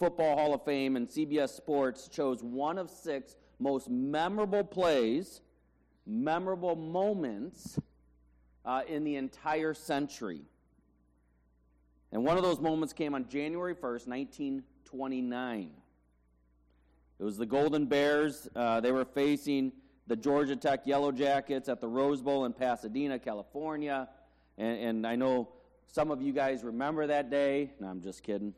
Football Hall of Fame and CBS Sports chose one of six most memorable plays, memorable moments uh, in the entire century. And one of those moments came on January 1st, 1929. It was the Golden Bears. Uh, they were facing the Georgia Tech Yellow Jackets at the Rose Bowl in Pasadena, California. And, and I know some of you guys remember that day. No, I'm just kidding.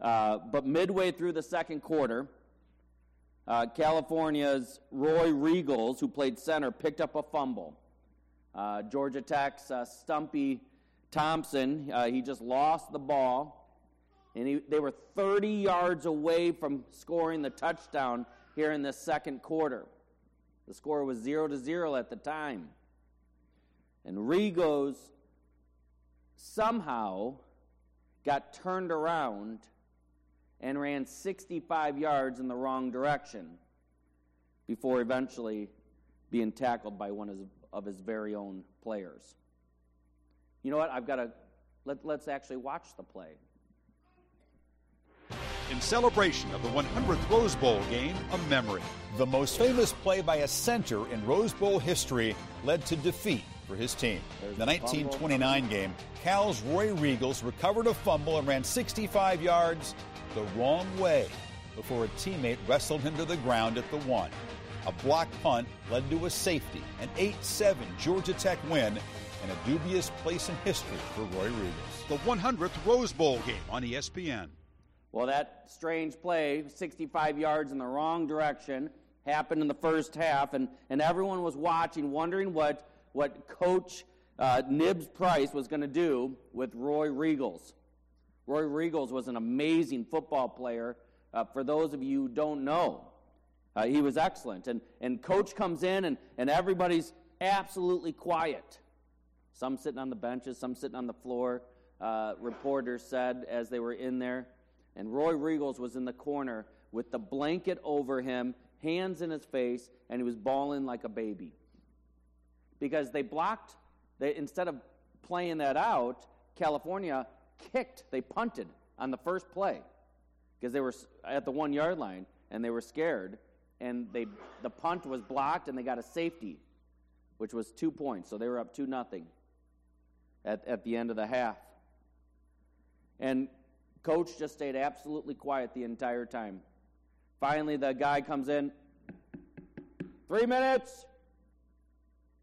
Uh, but midway through the second quarter, uh, California's Roy Riegels, who played center, picked up a fumble. Uh, Georgia Tech's uh, Stumpy Thompson, uh, he just lost the ball, and he, they were 30 yards away from scoring the touchdown here in the second quarter. The score was 0 to 0 at the time. And Riegels somehow got turned around and ran 65 yards in the wrong direction before eventually being tackled by one of his, of his very own players. You know what? I've got to let, let's actually watch the play. In celebration of the 100th Rose Bowl game, a memory. The most famous play by a center in Rose Bowl history led to defeat for his team. the 1929 game, Cal's Roy Riegels recovered a fumble and ran 65 yards the wrong way before a teammate wrestled him to the ground at the one. A block punt led to a safety, an 8 7 Georgia Tech win, and a dubious place in history for Roy Riegels. The 100th Rose Bowl game on ESPN. Well, that strange play, 65 yards in the wrong direction, happened in the first half, and, and everyone was watching, wondering what, what Coach uh, Nibs Price was going to do with Roy Riegels. Roy Riegels was an amazing football player. Uh, for those of you who don't know, uh, he was excellent. And, and coach comes in, and, and everybody's absolutely quiet. Some sitting on the benches, some sitting on the floor. Uh, reporters said as they were in there. And Roy Riegels was in the corner with the blanket over him, hands in his face, and he was bawling like a baby. Because they blocked, they, instead of playing that out, California kicked, they punted on the first play because they were at the one yard line and they were scared. And they, the punt was blocked and they got a safety, which was two points. So they were up 2 nothing at, at the end of the half. And coach just stayed absolutely quiet the entire time. Finally, the guy comes in. Three minutes.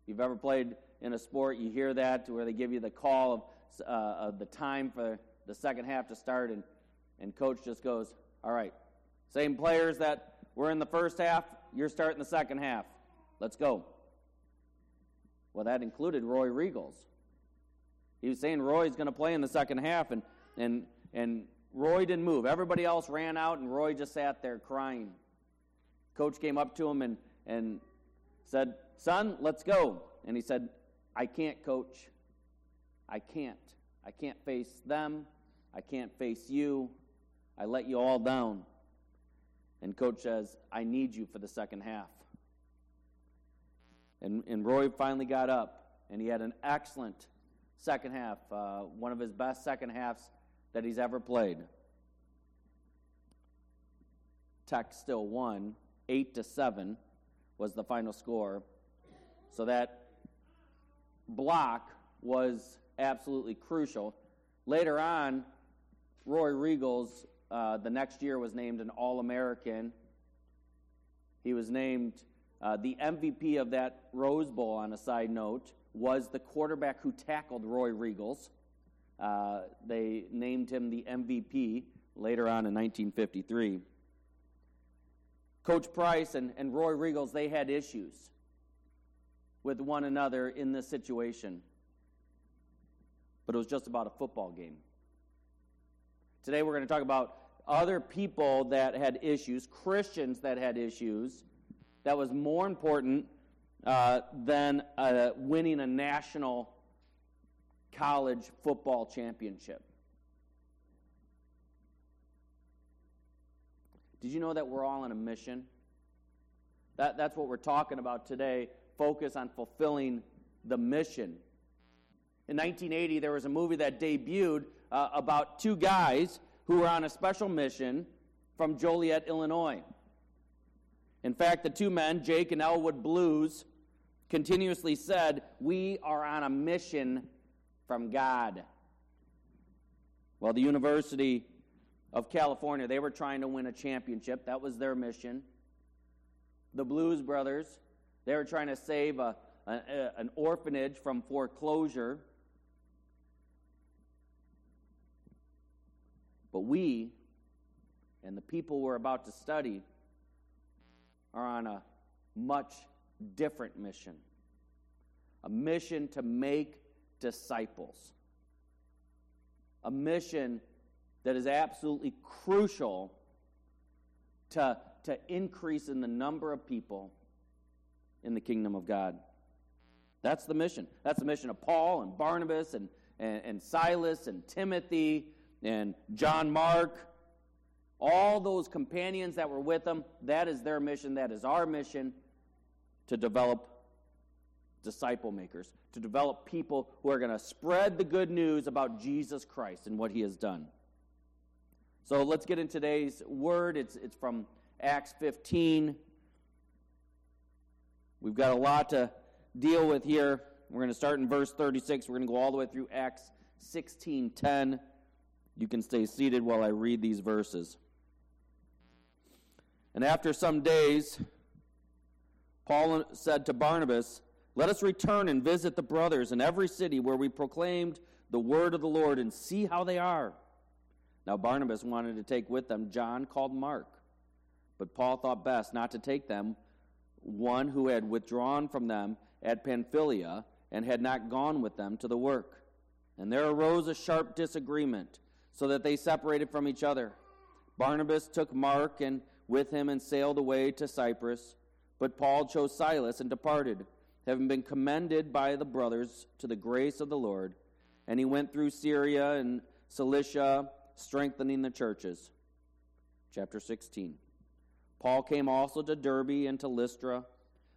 If you've ever played in a sport, you hear that where they give you the call of, uh, the time for the second half to start, and, and coach just goes, All right, same players that were in the first half, you're starting the second half. Let's go. Well, that included Roy Riegels. He was saying Roy's going to play in the second half, and, and, and Roy didn't move. Everybody else ran out, and Roy just sat there crying. Coach came up to him and, and said, Son, let's go. And he said, I can't, coach. I can't. I can't face them. I can't face you. I let you all down. And coach says, I need you for the second half. And, and Roy finally got up, and he had an excellent second half, uh, one of his best second halves that he's ever played. Tech still won, eight to seven was the final score. So that block was absolutely crucial. Later on, Roy Riegels, uh, the next year, was named an All American. He was named uh, the MVP of that Rose Bowl, on a side note was the quarterback who tackled Roy Riegels. Uh, they named him the MVP later on in 1953. Coach Price and, and Roy Riegels, they had issues with one another in this situation. But it was just about a football game. Today we're going to talk about other people that had issues, Christians that had issues, that was more important uh, than uh, winning a national college football championship. Did you know that we're all on a mission? That, that's what we're talking about today. Focus on fulfilling the mission. In 1980, there was a movie that debuted uh, about two guys who were on a special mission from Joliet, Illinois. In fact, the two men, Jake and Elwood Blues, continuously said, We are on a mission from God. Well, the University of California, they were trying to win a championship. That was their mission. The Blues Brothers, they were trying to save a, a, an orphanage from foreclosure. But we and the people we're about to study are on a much different mission a mission to make disciples, a mission that is absolutely crucial to, to increase in the number of people in the kingdom of God. That's the mission. That's the mission of Paul and Barnabas and, and, and Silas and Timothy and John Mark. All those companions that were with them, that is their mission. That is our mission to develop disciple makers, to develop people who are going to spread the good news about Jesus Christ and what he has done. So let's get in today's word. It's, it's from Acts 15. We've got a lot to deal with here. We're going to start in verse 36. We're going to go all the way through Acts 16:10. You can stay seated while I read these verses. And after some days, Paul said to Barnabas, let us return and visit the brothers in every city where we proclaimed the word of the Lord and see how they are. Now, Barnabas wanted to take with them John called Mark, but Paul thought best not to take them, one who had withdrawn from them at Pamphylia and had not gone with them to the work. And there arose a sharp disagreement, so that they separated from each other. Barnabas took Mark and with him and sailed away to Cyprus, but Paul chose Silas and departed having been commended by the brothers to the grace of the Lord. And he went through Syria and Cilicia, strengthening the churches. Chapter 16. Paul came also to Derbe and to Lystra.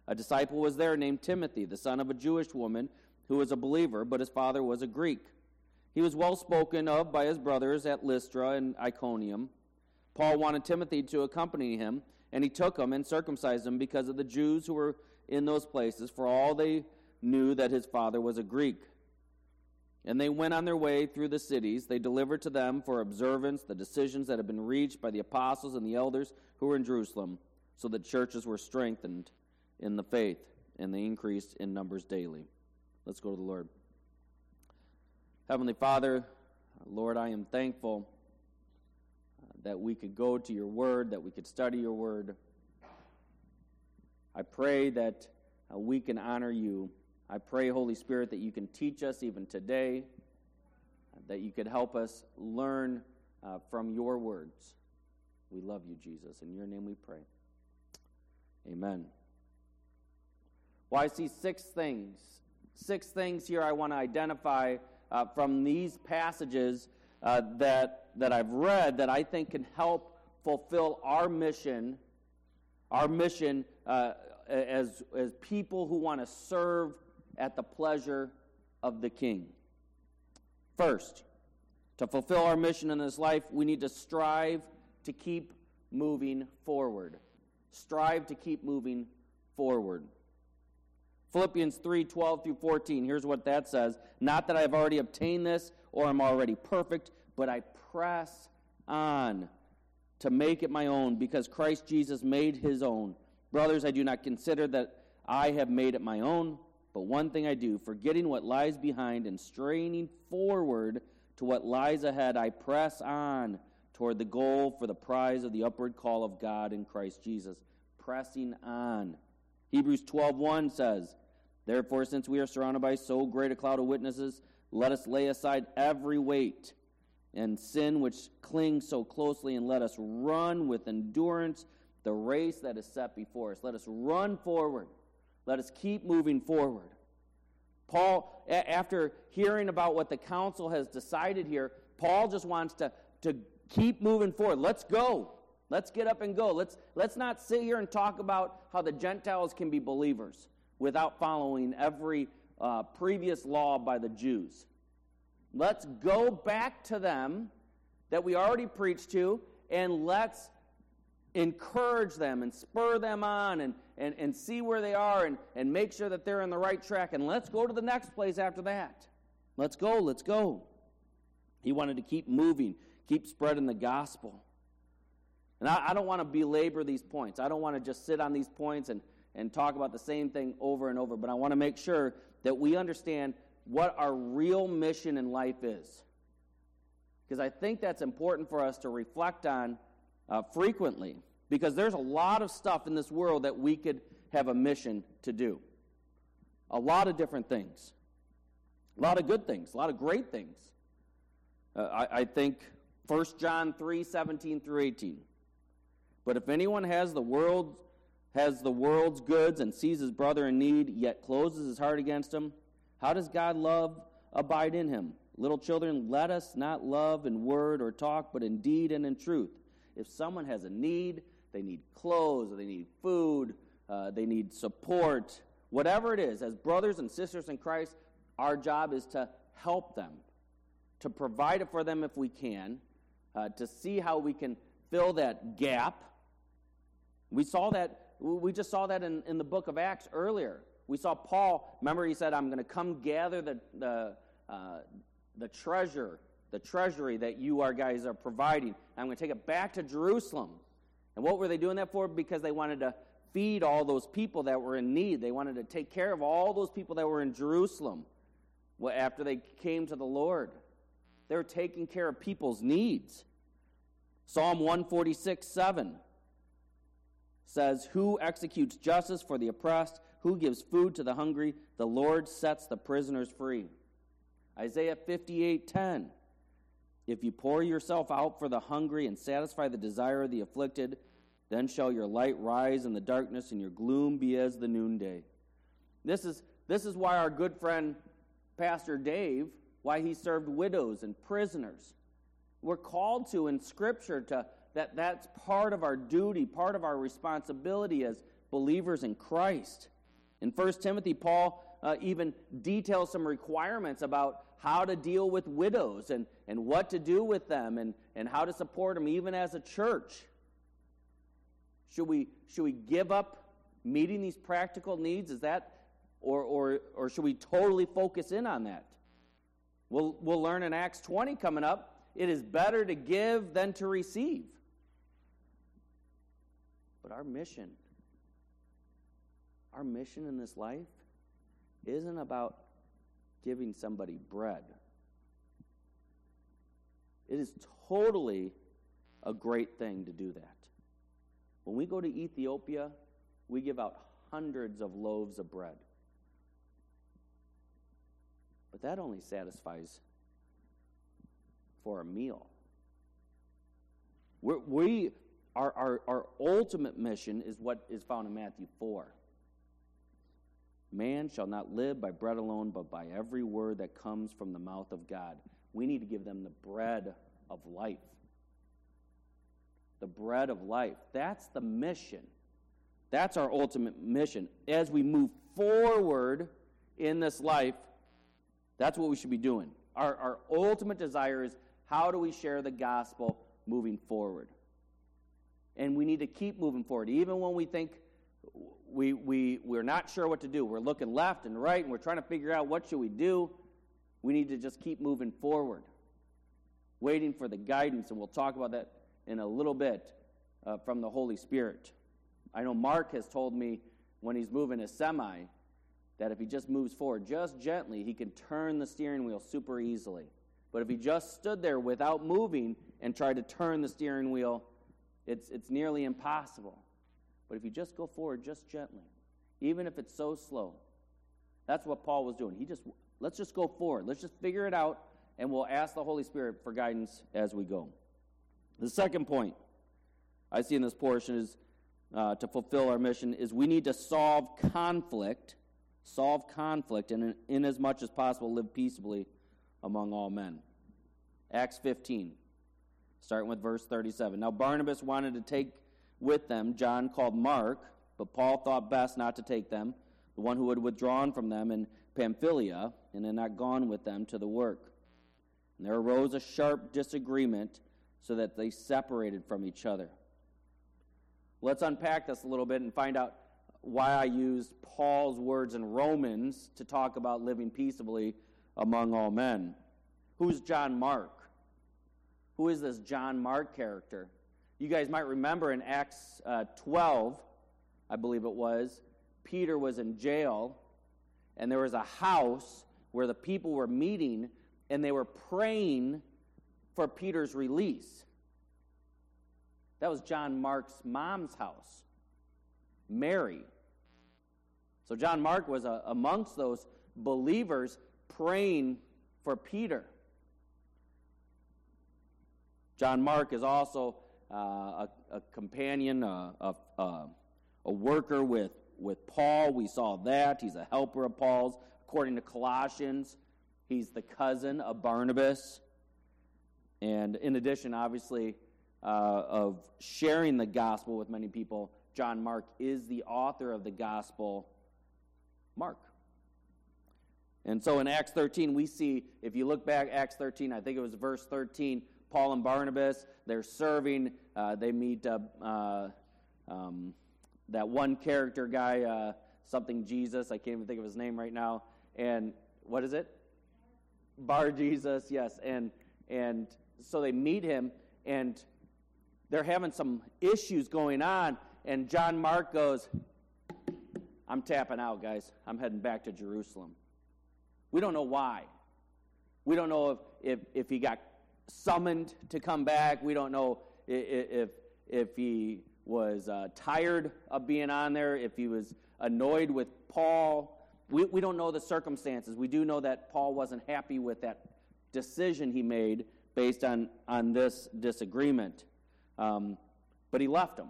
A disciple was there named Timothy, the son of a Jewish woman who was a believer, but his father was a Greek. He was well spoken of by his brothers at Lystra and Iconium. Paul wanted Timothy to accompany him, and he took him and circumcised him because of the Jews who were in those places, for all they knew that his father was a Greek. And they went on their way through the cities. They delivered to them for observance the decisions that had been reached by the apostles and the elders who were in Jerusalem, so that churches were strengthened in the faith, and they increased in numbers daily. Let's go to the Lord. Heavenly Father, Lord, I am thankful that we could go to your word, that we could study your word. I pray that uh, we can honor you. I pray, Holy Spirit, that you can teach us even today, that you could help us learn uh, from your words. We love you, Jesus. In your name we pray. Amen. Well, I see six things. Six things here I want to identify uh, from these passages uh, that, that I've read that I think can help fulfill our mission, our mission uh, as, as people who want to serve at the pleasure of the King. First, to fulfill our mission in this life, we need to strive to keep moving forward. Strive to keep moving forward. Philippians 3 12 through 14. Here's what that says Not that I have already obtained this or am already perfect, but I press on to make it my own because Christ Jesus made his own Brothers, I do not consider that I have made it my own, but one thing I do, forgetting what lies behind and straining forward to what lies ahead, I press on toward the goal for the prize of the upward call of God in Christ Jesus. Pressing on. Hebrews 12:1 says, Therefore, since we are surrounded by so great a cloud of witnesses, let us lay aside every weight and sin which clings so closely, and let us run with endurance the race that is set before us. Let us run forward. Let us keep moving forward. Paul, after hearing about what the council has decided here, Paul just wants to, to keep moving forward. Let's go. Let's get up and go. Let's, let's not sit here and talk about how the Gentiles can be believers without following every uh, previous law by the Jews. Let's go back to them that we already preached to, and let's encourage them and spur them on and, and, and see where they are and, and make sure that they're in the right track. And let's go to the next place after that. Let's go, let's go. He wanted to keep moving, keep spreading the gospel. And I, I don't want to belabor these points. I don't want to just sit on these points and, and talk about the same thing over and over, but I want to make sure that we understand what our real mission in life is. Because I think that's important for us to reflect on uh, frequently. Because there's a lot of stuff in this world that we could have a mission to do. A lot of different things. A lot of good things, a lot of great things. Uh, I, I think 1 John 3 17 through 18. But if anyone has the world has the world's goods and sees his brother in need, yet closes his heart against him, how does God love abide in him? Little children, let us not love in word or talk, but in deed and in truth. If someone has a need, they need clothes, they need food, uh, they need support, whatever it is, as brothers and sisters in Christ, our job is to help them, to provide it for them if we can, uh, to see how we can fill that gap. We saw that, we just saw that in, in the book of Acts earlier. We saw Paul, remember, he said, I'm going to come gather the, the, uh, the treasure, the treasury that you our guys are providing. I'm going to take it back to Jerusalem. And what were they doing that for? Because they wanted to feed all those people that were in need. They wanted to take care of all those people that were in Jerusalem after they came to the Lord. They were taking care of people's needs. Psalm 146 7 says, Who executes justice for the oppressed? Who gives food to the hungry? The Lord sets the prisoners free. Isaiah 58 10. If you pour yourself out for the hungry and satisfy the desire of the afflicted, then shall your light rise in the darkness and your gloom be as the noonday. This is, this is why our good friend Pastor Dave why he served widows and prisoners. We're called to in Scripture to that that's part of our duty, part of our responsibility as believers in Christ. In 1 Timothy, Paul uh, even details some requirements about how to deal with widows and, and what to do with them and, and how to support them, even as a church. Should we, should we give up meeting these practical needs? Is that or, or, or should we totally focus in on that? We'll, we'll learn in Acts 20 coming up it is better to give than to receive. But our mission, our mission in this life, isn't about giving somebody bread. It is totally a great thing to do that. When we go to Ethiopia, we give out hundreds of loaves of bread. But that only satisfies for a meal. We're, we, our, our, our ultimate mission is what is found in Matthew 4. Man shall not live by bread alone, but by every word that comes from the mouth of God. We need to give them the bread of life. The bread of life. That's the mission. That's our ultimate mission. As we move forward in this life, that's what we should be doing. Our, our ultimate desire is how do we share the gospel moving forward? And we need to keep moving forward. Even when we think we, we, we're not sure what to do, we're looking left and right, and we're trying to figure out what should we do, we need to just keep moving forward, waiting for the guidance, and we'll talk about that in a little bit uh, from the Holy Spirit. I know Mark has told me when he's moving a semi that if he just moves forward just gently, he can turn the steering wheel super easily. But if he just stood there without moving and tried to turn the steering wheel, it's, it's nearly impossible. But if you just go forward just gently, even if it's so slow, that's what Paul was doing. He just, let's just go forward. Let's just figure it out, and we'll ask the Holy Spirit for guidance as we go. The second point I see in this portion is uh, to fulfill our mission is we need to solve conflict solve conflict, and in, as much as possible, live peaceably among all men. Acts 15, starting with verse 37. Now Barnabas wanted to take with them John called Mark, but Paul thought best not to take them, the one who had withdrawn from them in Pamphylia and had not gone with them to the work. And there arose a sharp disagreement so that they separated from each other. Let's unpack this a little bit and find out why I used Paul's words in Romans to talk about living peaceably among all men. Who's John Mark? Who is this John Mark character? You guys might remember in Acts uh, 12, I believe it was, Peter was in jail, and there was a house where the people were meeting, and they were praying for Peter's release. That was John Mark's mom's house, Mary. So John Mark was a, uh, amongst those believers praying for Peter. John Mark is also uh, a, a, companion, uh, a, a, a worker with, with Paul. We saw that. He's a helper of Paul's. According to Colossians, he's the cousin of Barnabas. And in addition, obviously, uh, of sharing the gospel with many people, John Mark is the author of the gospel, Mark. And so in Acts 13, we see, if you look back, Acts 13, I think it was verse 13, Paul and Barnabas, they're serving. Uh, they meet uh, um, that one character guy, uh, something Jesus. I can't even think of his name right now. And what is it? Bar Jesus, yes. And, and so they meet him, and they're having some issues going on. And John Mark goes, I'm tapping out, guys. I'm heading back to Jerusalem. We don't know why. We don't know if, if, if he got summoned to come back. We don't know if, if, he was uh, tired of being on there, if he was annoyed with Paul. We, we don't know the circumstances. We do know that Paul wasn't happy with that decision he made based on, on this disagreement. Um, but he left him.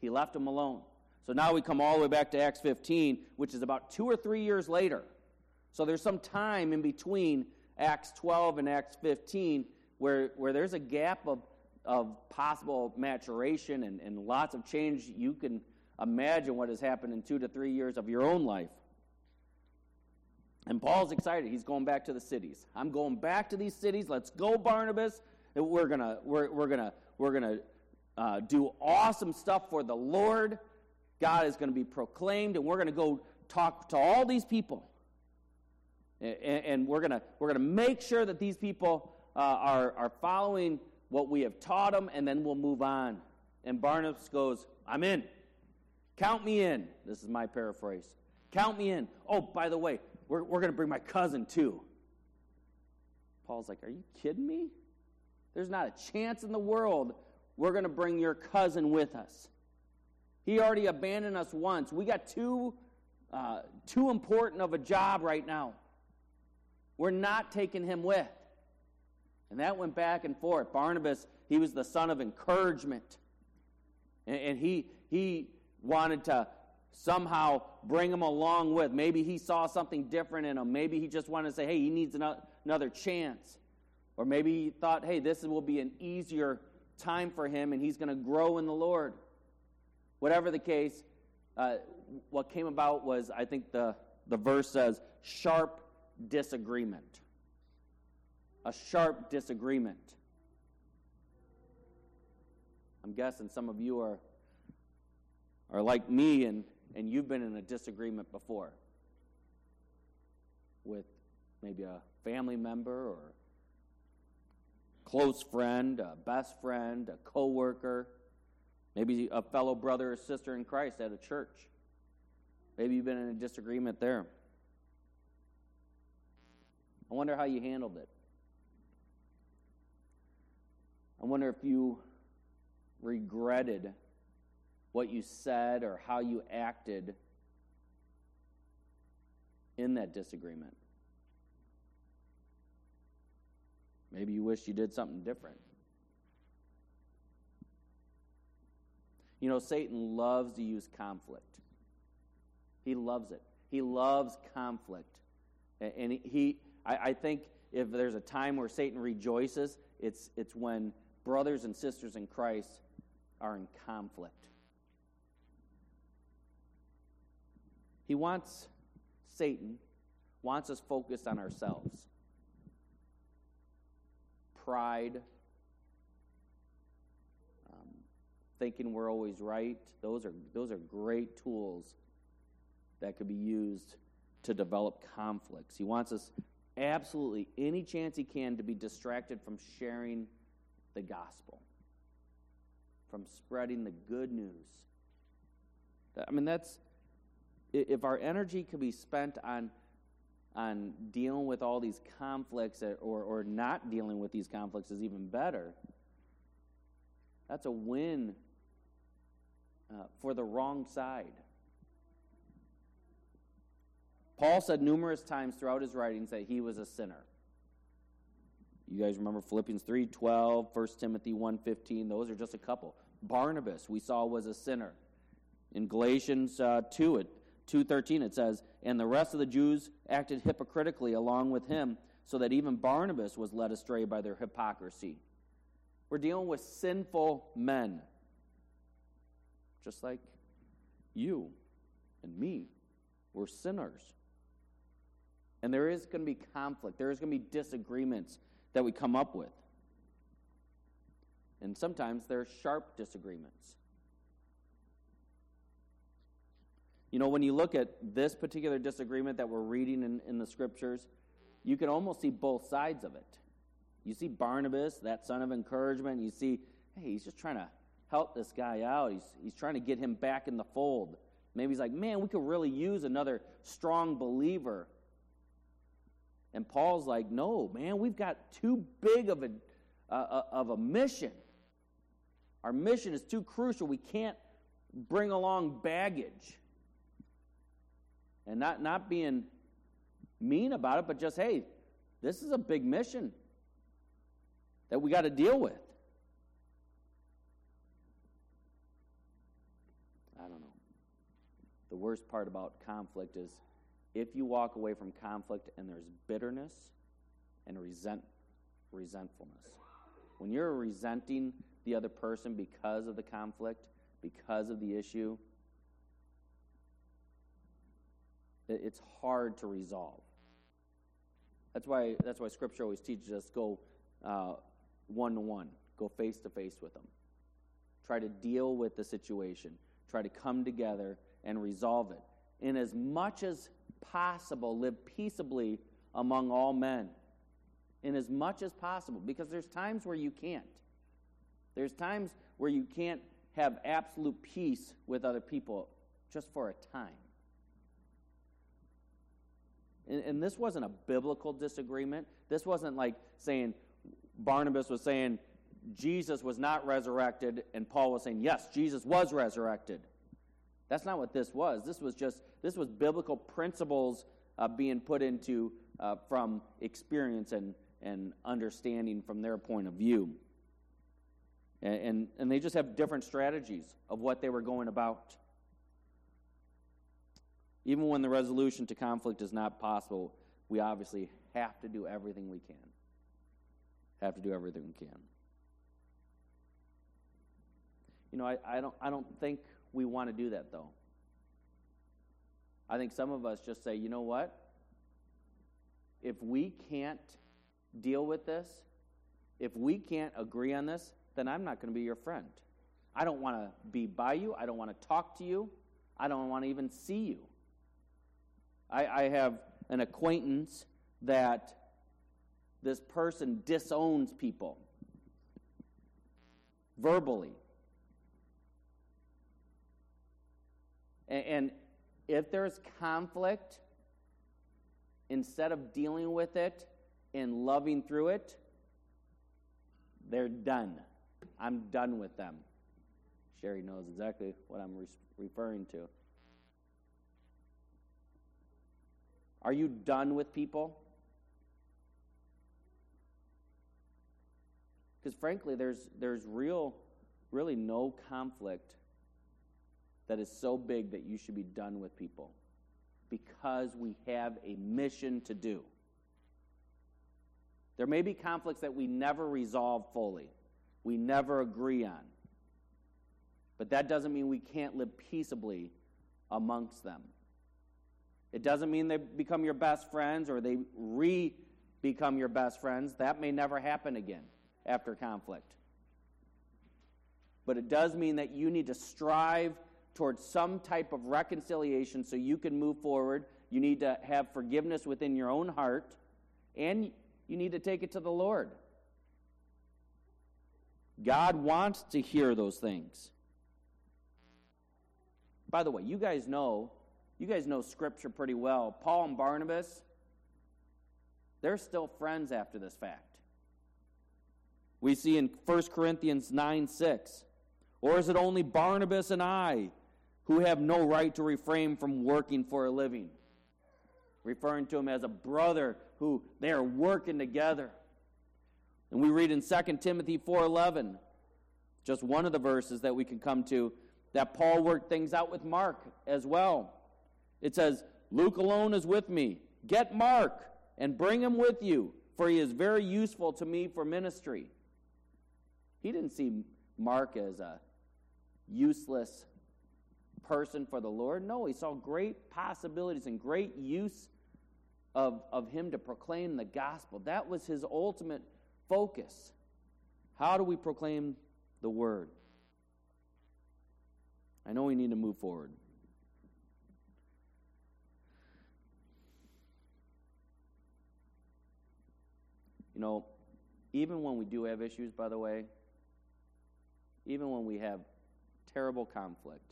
He left him alone. So now we come all the way back to Acts 15, which is about two or three years later. So there's some time in between Acts 12 and Acts 15 where, where there's a gap of, of possible maturation and, and lots of change. You can imagine what has happened in two to three years of your own life. And Paul's excited. He's going back to the cities. I'm going back to these cities. Let's go, Barnabas. We're gonna we're, we're gonna we're gonna uh, do awesome stuff for the Lord. God is going to be proclaimed, and we're going to go talk to all these people. And, and we're to we're to make sure that these people uh, are, are following what we have taught them, and then we'll move on. And Barnabas goes, I'm in. Count me in. This is my paraphrase. Count me in. Oh, by the way, we're, we're going to bring my cousin too. Paul's like, Are you kidding me? There's not a chance in the world we're going to bring your cousin with us. He already abandoned us once. We got too, uh, too important of a job right now. We're not taking him with. And that went back and forth. Barnabas, he was the son of encouragement. And, and he, he wanted to somehow bring him along with. Maybe he saw something different in him. Maybe he just wanted to say, hey, he needs another chance. Or maybe he thought, hey, this will be an easier time for him and he's going to grow in the Lord. Whatever the case, uh, what came about was, I think the, the verse says, sharp disagreement. A sharp disagreement. I'm guessing some of you are, are like me and and you've been in a disagreement before with maybe a family member or close friend, a best friend, a coworker, maybe a fellow brother or sister in Christ at a church. Maybe you've been in a disagreement there. I wonder how you handled it. I wonder if you regretted what you said or how you acted in that disagreement. Maybe you wish you did something different. You know, Satan loves to use conflict. He loves it. He loves conflict. And he, I, think if there's a time where Satan rejoices, it's, it's when brothers and sisters in Christ are in conflict. He wants, Satan wants us focused on ourselves. Pride, um, thinking we're always right. Those are, those are great tools that could be used to develop conflicts. He wants us absolutely any chance he can to be distracted from sharing the gospel, from spreading the good news. I mean, that's if our energy could be spent on on dealing with all these conflicts or, or not dealing with these conflicts is even better. That's a win uh, for the wrong side. Paul said numerous times throughout his writings that he was a sinner. You guys remember Philippians 3 12, 1 Timothy 1 15. Those are just a couple. Barnabas, we saw, was a sinner. In Galatians uh, 2 at 2.13 it says, And the rest of the Jews acted hypocritically along with him, so that even Barnabas was led astray by their hypocrisy. We're dealing with sinful men, just like you and me. We're sinners. And there is going to be conflict, there is going to be disagreements that we come up with. And sometimes there are sharp disagreements. You know, when you look at this particular disagreement that we're reading in, in the scriptures, you can almost see both sides of it. You see Barnabas, that son of encouragement. You see, hey, he's just trying to help this guy out. He's, he's trying to get him back in the fold. Maybe he's like, man, we could really use another strong believer. And Paul's like, no, man, we've got too big of a, uh, uh of a mission. Our mission is too crucial. We can't bring along baggage and not, not being mean about it, but just, hey, this is a big mission that we got to deal with. I don't know. The worst part about conflict is if you walk away from conflict and there's bitterness and resent, resentfulness. When you're resenting the other person because of the conflict, because of the issue, it's hard to resolve. That's why, that's why Scripture always teaches us go one to one, go face to face with them. Try to deal with the situation, try to come together and resolve it. In as much as possible, live peaceably among all men. In as much as possible, because there's times where you can't. There's times where you can't have absolute peace with other people just for a time. And, and this wasn't a biblical disagreement. This wasn't like saying, Barnabas was saying, Jesus was not resurrected, and Paul was saying, yes, Jesus was resurrected. That's not what this was. This was just, this was biblical principles uh, being put into uh, from experience and, and understanding from their point of view. And, and, and they just have different strategies of what they were going about. Even when the resolution to conflict is not possible, we obviously have to do everything we can. Have to do everything we can. You know, I, I, don't, I don't think we want to do that, though. I think some of us just say, you know what? If we can't deal with this, if we can't agree on this, then I'm not going to be your friend. I don't want to be by you. I don't want to talk to you. I don't want to even see you. I, I have an acquaintance that this person disowns people verbally. And, and if there's conflict, instead of dealing with it and loving through it, they're done. I'm done with them. Sherry knows exactly what I'm re- referring to. Are you done with people? Because frankly, there's, there's real, really no conflict that is so big that you should be done with people because we have a mission to do. There may be conflicts that we never resolve fully, we never agree on. But that doesn't mean we can't live peaceably amongst them. It doesn't mean they become your best friends or they re become your best friends. That may never happen again after conflict. but it does mean that you need to strive towards some type of reconciliation so you can move forward. You need to have forgiveness within your own heart, and you need to take it to the Lord. God wants to hear those things. By the way, you guys know, you guys know scripture pretty well. Paul and Barnabas, they're still friends after this fact. We see in 1 Corinthians 9 6. Or is it only Barnabas and I who have no right to refrain from working for a living? Referring to him as a brother who they are working together. And we read in 2 Timothy 4:11, just one of the verses that we can come to, that Paul worked things out with Mark as well. It says, "Luke alone is with me. Get Mark and bring him with you, for he is very useful to me for ministry." He didn't see Mark as a useless person for the Lord. No, he saw great possibilities and great use of, of him to proclaim the gospel. That was his ultimate focus. How do we proclaim the word? I know we need to move forward. You know, even when we do have issues, by the way, even when we have terrible conflict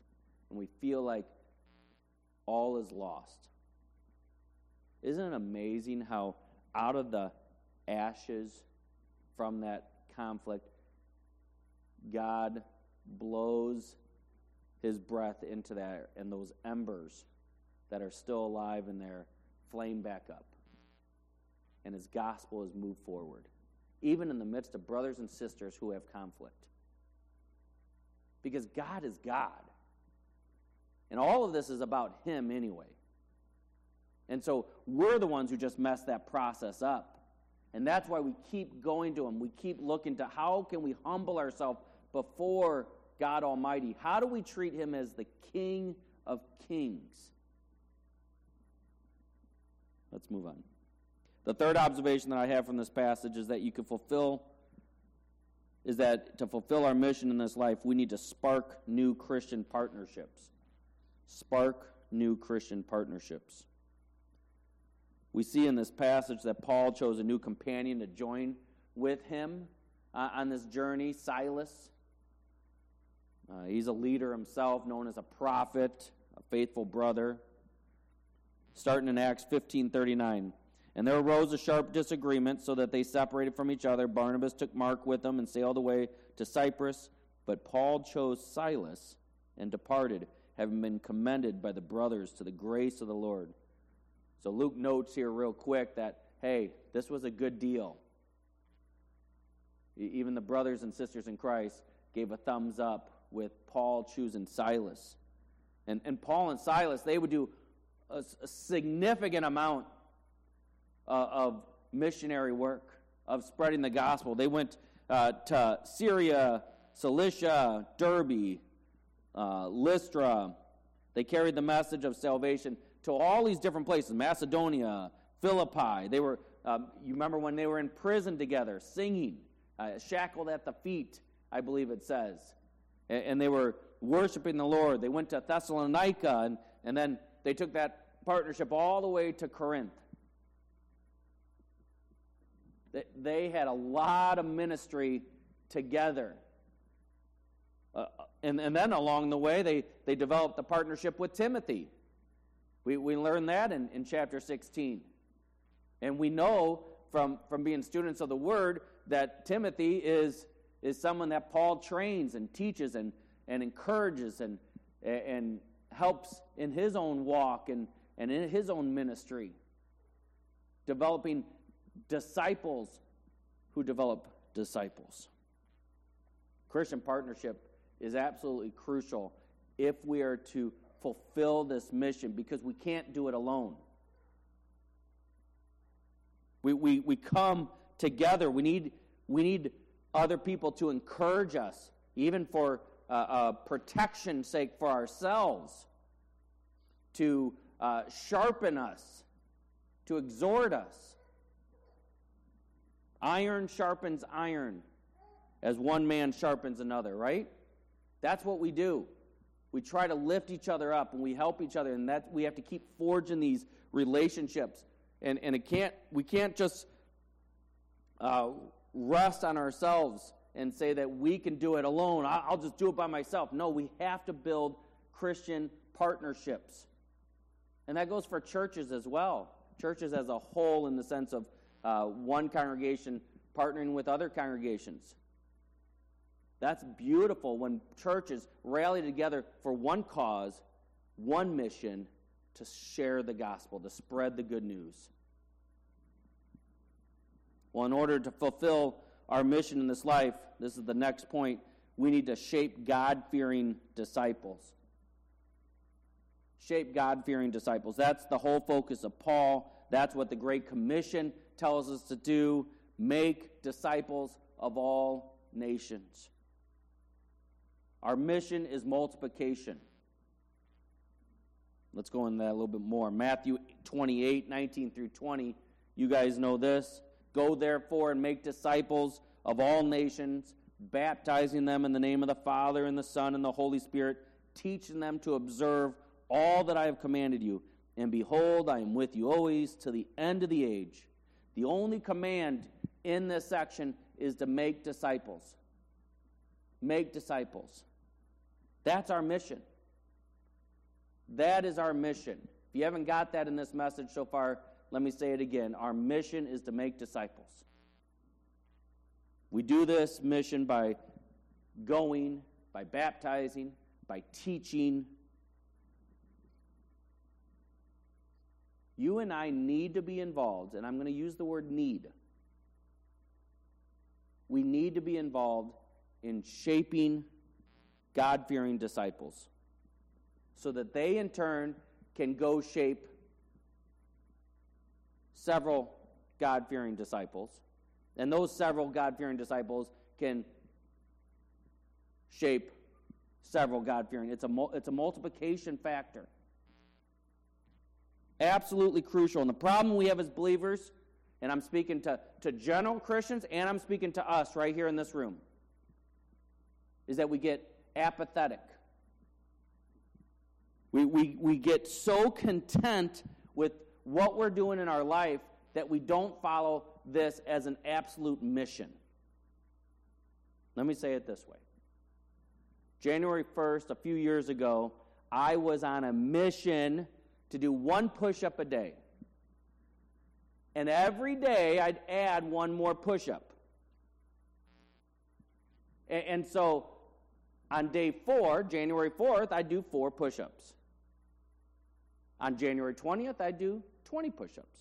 and we feel like all is lost, isn't it amazing how out of the ashes from that conflict, God blows his breath into that, and those embers that are still alive in there flame back up. And his gospel is moved forward, even in the midst of brothers and sisters who have conflict. Because God is God. And all of this is about him anyway. And so we're the ones who just mess that process up. And that's why we keep going to Him. We keep looking to how can we humble ourselves before God Almighty? How do we treat Him as the King of Kings? Let's move on. The third observation that I have from this passage is that you can fulfill is that to fulfill our mission in this life, we need to spark new Christian partnerships. Spark new Christian partnerships. We see in this passage that Paul chose a new companion to join with him uh, on this journey, Silas. Uh, he's a leader himself, known as a prophet, a faithful brother. Starting in Acts 15:39. And there arose a sharp disagreement, so that they separated from each other. Barnabas took Mark with him and sailed away to Cyprus, but Paul chose Silas and departed, having been commended by the brothers to the grace of the Lord. So Luke notes here, real quick, that, hey, this was a good deal. Even the brothers and sisters in Christ gave a thumbs up with Paul choosing Silas. And, and Paul and Silas, they would do a, a significant amount uh, of missionary work, of spreading the gospel. They went uh, to Syria, Cilicia, Derbe, uh, Lystra. They carried the message of salvation to all these different places Macedonia, Philippi. They were, um, you remember when they were in prison together, singing, uh, shackled at the feet, I believe it says. And, and, they were worshiping the Lord. They went to Thessalonica, and, and then they took that partnership all the way to Corinth. They, they had a lot of ministry together. Uh, and, and then along the way, they, they developed a partnership with Timothy. We, we learn that in, in chapter 16. And we know from, from being students of the Word that Timothy is, is someone that Paul trains and teaches and, and encourages and, and helps in his own walk and, and in his own ministry, developing disciples who develop disciples. Christian partnership is absolutely crucial if we are to fulfill this mission because we can't do it alone. We, we, we come together. We need, we need other people to encourage us, even for uh, uh, protection sake for ourselves, to uh, sharpen us, to exhort us. Iron sharpens iron as one man sharpens another, right? That's what we do. We try to lift each other up and we help each other, and that we have to keep forging these relationships. And, and it can't, we can't just uh, rest on ourselves and say that we can do it alone. I'll just do it by myself. No, we have to build Christian partnerships. And that goes for churches as well. Churches as a whole, in the sense of uh, one congregation partnering with other congregations. That's beautiful when churches rally together for one cause, one mission to share the gospel, to spread the good news. Well, in order to fulfill our mission in this life, this is the next point, we need to shape God fearing disciples. Shape God fearing disciples. That's the whole focus of Paul. That's what the Great Commission tells us to do. Make disciples of all nations. Our mission is multiplication. Let's go into that a little bit more. Matthew 28, 19 through 20. You guys know this. Go therefore and make disciples of all nations, baptizing them in the name of the Father and the Son and the Holy Spirit, teaching them to observe all that I have commanded you. And behold, I am with you always to the end of the age. The only command in this section is to make disciples. Make disciples. That's our mission. That is our mission. If you haven't got that in this message so far, let me say it again. Our mission is to make disciples. We do this mission by going, by baptizing, by teaching. You and I need to be involved, and I'm going to use the word need. We need to be involved in shaping God fearing disciples so that they in turn can go shape several God fearing disciples. And those several God fearing disciples can shape several God fearing. It's a, it's a multiplication factor. Absolutely crucial. And the problem we have as believers, and I'm speaking to, to general Christians and I'm speaking to us right here in this room, is that we get apathetic. We, we, we get so content with what we're doing in our life that we don't follow this as an absolute mission. Let me say it this way January 1st, a few years ago, I was on a mission to do one push up a day. And every day I'd add one more push up. And, and so on day four, January 4th, I do four push ups. On January 20th, I do 20 push ups.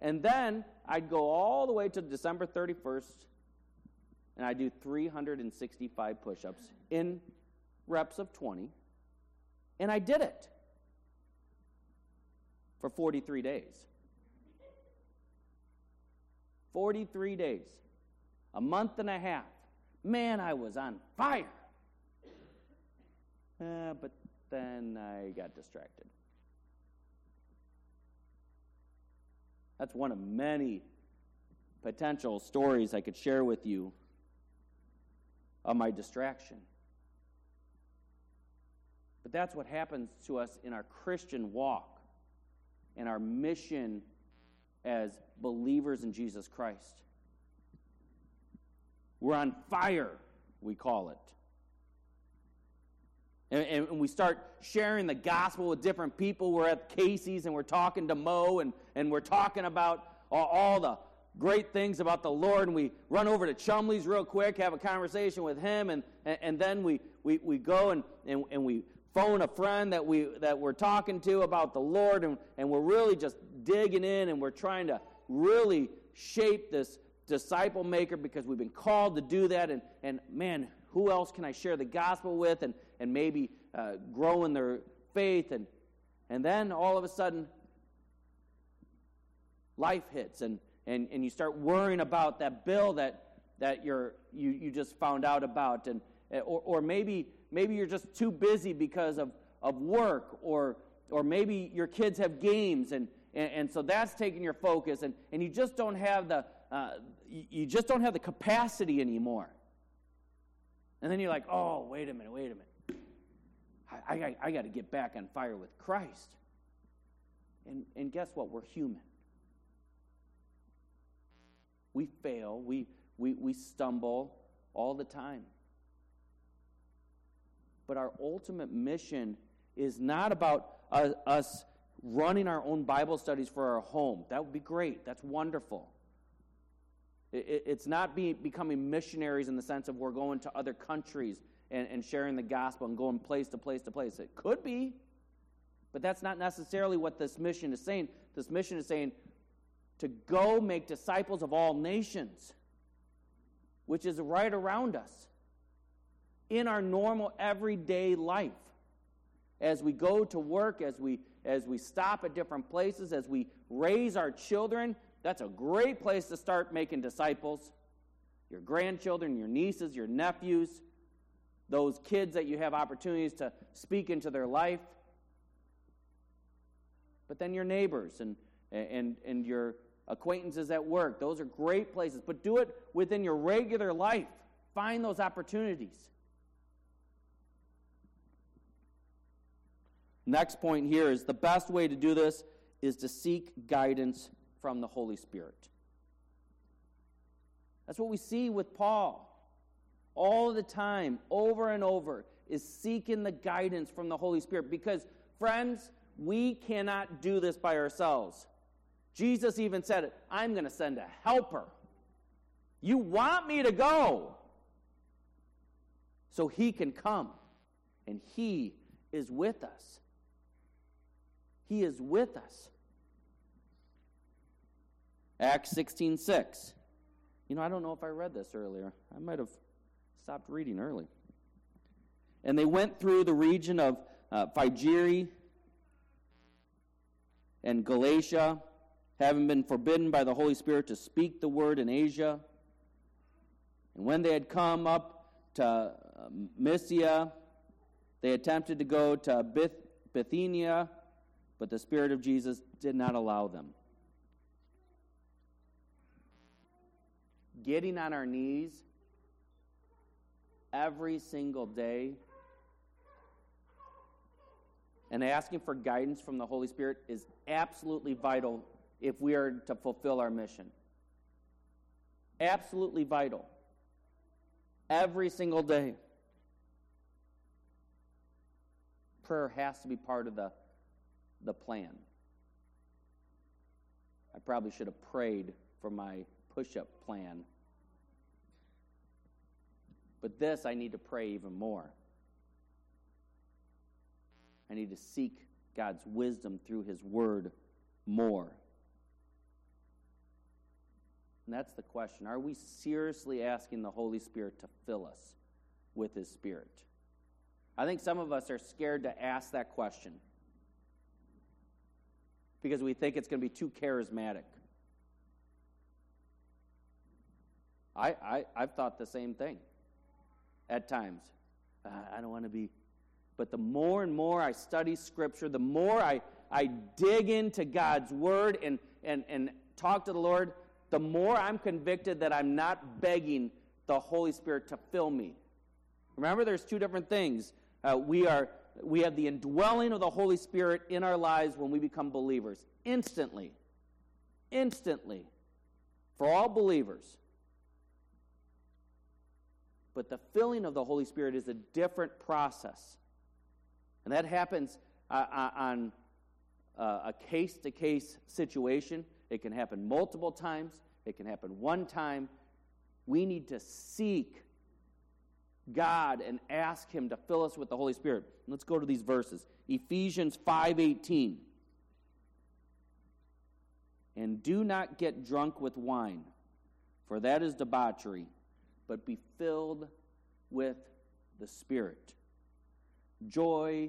And then I'd go all the way to December 31st, and I do 365 push ups in reps of 20. And I did it for 43 days. 43 days, a month and a half. Man, I was on fire. Uh, but then I got distracted. That's one of many potential stories I could share with you of my distraction. But that's what happens to us in our Christian walk and our mission as believers in Jesus Christ. We're on fire, we call it. And, and, we start sharing the gospel with different people. We're at Casey's and we're talking to Mo and, and we're talking about all, all the great things about the Lord. And we run over to Chumley's real quick, have a conversation with him, and, and, and then we, we, we go and, and, and we phone a friend that, we, that we're talking to about the Lord. And, and we're really just digging in and we're trying to really shape this disciple maker because we've been called to do that. And, and man, who else can I share the gospel with and, and maybe uh, grow in their faith? And, and then all of a sudden, life hits and, and, and you start worrying about that bill that, that you're, you, you just found out about. And, or, or maybe, maybe you're just too busy because of, of work or, or maybe your kids have games and, and, and so that's taking your focus and, and you just don't have the uh, you just don't have the capacity anymore And then you're like, oh, wait a minute, wait a minute. I, I, I got to get back on fire with Christ. And, and guess what? We're human. We fail, we, we, we stumble all the time. But our ultimate mission is not about uh, us running our own Bible studies for our home. That would be great. That's wonderful. It, it's not be, becoming missionaries in the sense of we're going to other countries and, and sharing the gospel and going place to place to place. It could be, but that's not necessarily what this mission is saying. This mission is saying to go make disciples of all nations, which is right around us in our normal everyday life. As we go to work, as we as we stop at different places, as we raise our children, that's a great place to start making disciples. Your grandchildren, your nieces, your nephews, those kids that you have opportunities to speak into their life. But then your neighbors and, and, and your acquaintances at work, those are great places. But do it within your regular life. Find those opportunities. Next point here is the best way to do this is to seek guidance from the Holy Spirit. That's what we see with Paul all the time, over and over, is seeking the guidance from the Holy Spirit. Because, friends, we cannot do this by ourselves. Jesus even said it I'm going to send a helper. You want me to go so he can come, and he is with us. He is with us. Acts 16 6. You know, I don't know if I read this earlier. I might have stopped reading early. And they went through the region of uh, and Galatia, having been forbidden by the Holy Spirit to speak the word in Asia. And when they had come up to uh, Mysia, they attempted to go to Bith- Bithynia, but the Spirit of Jesus did not allow them. Getting on our knees every single day and asking for guidance from the Holy Spirit is absolutely vital if we are to fulfill our mission. Absolutely vital. Every single day. Prayer has to be part of the, the plan. I probably should have prayed for my push up plan but this, I need to pray even more. I need to seek God's wisdom through His Word more. And that's the question. Are we seriously asking the Holy Spirit to fill us with His Spirit? I think some of us are scared to ask that question because we think it's going to be too charismatic. I, I, I've thought the same thing at times. Uh, I don't want to be. But the more and more I study Scripture, the more I, I dig into God's Word and, and, and talk to the Lord, the more I'm convicted that I'm not begging the Holy Spirit to fill me. Remember, there's two different things. Uh, we, are, we have the indwelling of the Holy Spirit in our lives when we become believers. Instantly. Instantly. For all believers. But the filling of the Holy Spirit is a different process. And that happens uh, uh on uh, a case to case situation. It can happen multiple times, it can happen one time. We need to seek God and ask him to fill us with the Holy Spirit. Let's go to these verses. Ephesians 5:18. And do not get drunk with wine, for that is debauchery but be filled with the Spirit. Joy,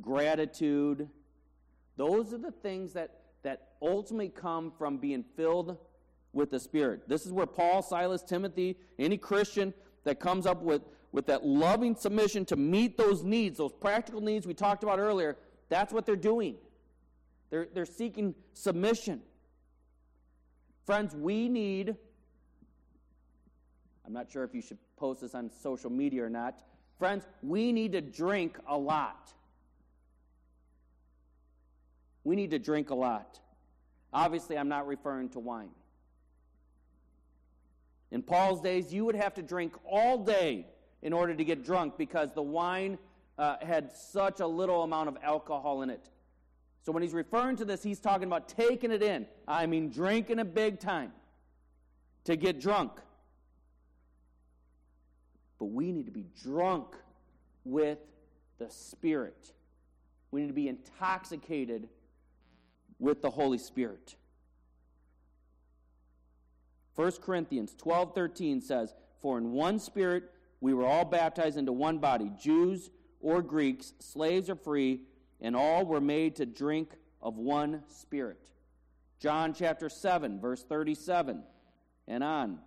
gratitude, those are the things that, that ultimately come from being filled with the Spirit. This is where Paul, Silas, Timothy, any Christian that comes up with, with that loving submission to meet those needs, those practical needs we talked about earlier, that's what they're doing. They're, they're seeking submission. Friends, we need I'm not sure if you should post this on social media or not. Friends, we need to drink a lot. We need to drink a lot. Obviously, I'm not referring to wine. In Paul's days, you would have to drink all day in order to get drunk because the wine uh, had such a little amount of alcohol in it. So when he's referring to this, he's talking about taking it in. I mean, drinking a big time to get drunk. But we need to be drunk with the Spirit. We need to be intoxicated with the Holy Spirit. 1 Corinthians 12 13 says, For in one Spirit we were all baptized into one body, Jews or Greeks, slaves or free, and all were made to drink of one Spirit. John chapter 7, verse 37 and on.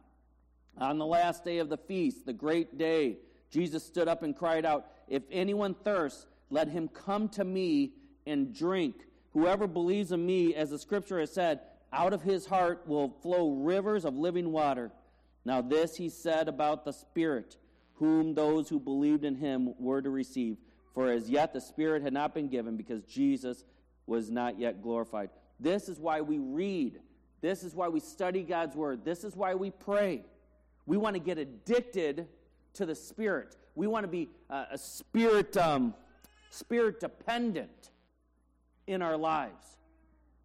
On the last day of the feast, the great day, Jesus stood up and cried out, If anyone thirsts, let him come to me and drink. Whoever believes in me, as the scripture has said, out of his heart will flow rivers of living water. Now, this he said about the Spirit, whom those who believed in him were to receive. For as yet the Spirit had not been given because Jesus was not yet glorified. This is why we read. This is why we study God's Word. This is why we pray. We want to get addicted to the Spirit. We want to be uh, a spirit, um, spirit dependent in our lives.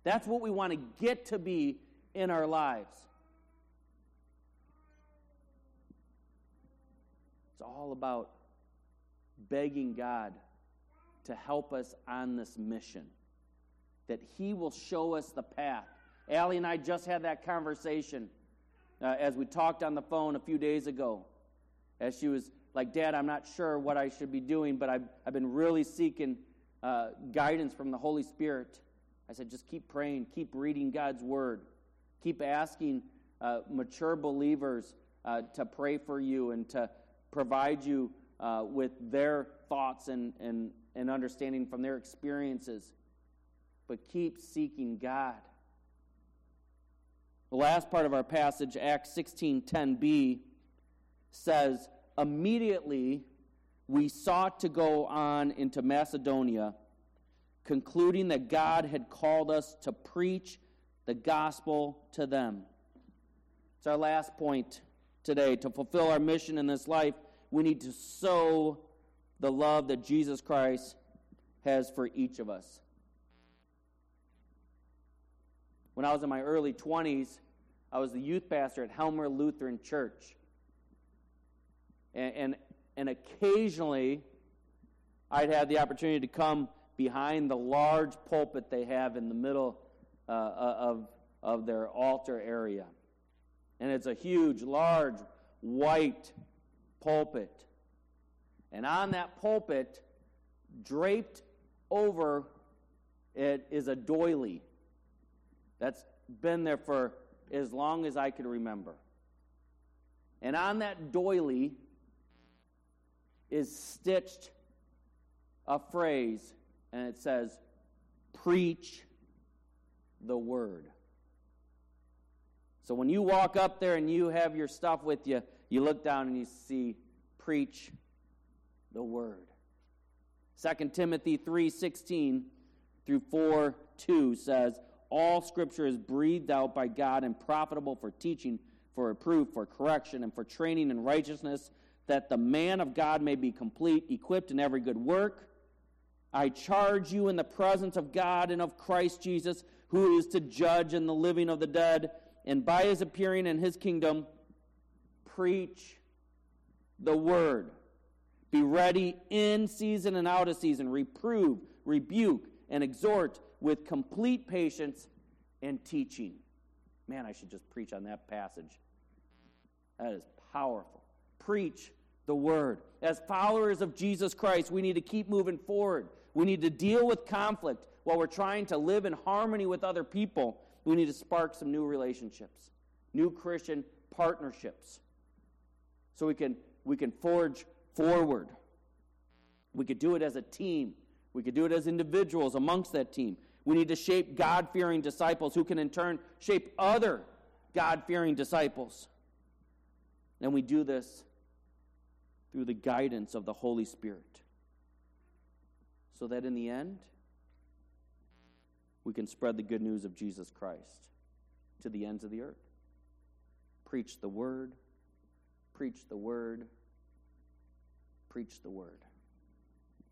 That's what we want to get to be in our lives. It's all about begging God to help us on this mission, that He will show us the path. Allie and I just had that conversation uh, as we talked on the phone a few days ago. As she was like, Dad, I'm not sure what I should be doing, but I've, I've been really seeking uh, guidance from the Holy Spirit. I said, just keep praying, keep reading God's Word, keep asking uh, mature believers uh, to pray for you and to provide you uh, with their thoughts and, and, and understanding from their experiences. But keep seeking God. The last part of our passage, Acts 16:10b, says, "Immediately we sought to go on into Macedonia, concluding that God had called us to preach the gospel to them." It's our last point today. To fulfill our mission in this life, we need to sow the love that Jesus Christ has for each of us. When I was in my early 20s, I was the youth pastor at Helmer Lutheran Church. And, and, and occasionally, I'd have the opportunity to come behind the large pulpit they have in the middle uh, uh of, of their altar area. And it's a huge, large, white pulpit. And on that pulpit, draped over it, is a doily that's been there for as long as I can remember. And on that doily is stitched a phrase, and it says, Preach the word. So when you walk up there and you have your stuff with you, you look down and you see, Preach the word. 2 Timothy 3:16 through 4 2 says, all scripture is breathed out by God and profitable for teaching, for reproof, for correction, and for training in righteousness, that the man of God may be complete, equipped in every good work. I charge you in the presence of God and of Christ Jesus, who is to judge in the living of the dead, and by his appearing in his kingdom, preach the word. Be ready in season and out of season, reprove, rebuke, and exhort with complete patience and teaching. Man, I should just preach on that passage. That is powerful. Preach the word. As followers of Jesus Christ, we need to keep moving forward. We need to deal with conflict while we're trying to live in harmony with other people. We need to spark some new relationships, new Christian partnerships, so we can, we can forge forward. We could do it as a team. We could do it as individuals amongst that team. We need to shape God fearing disciples who can in turn shape other God fearing disciples. And we do this through the guidance of the Holy Spirit. So that in the end, we can spread the good news of Jesus Christ to the ends of the earth. Preach the word, preach the word, preach the word.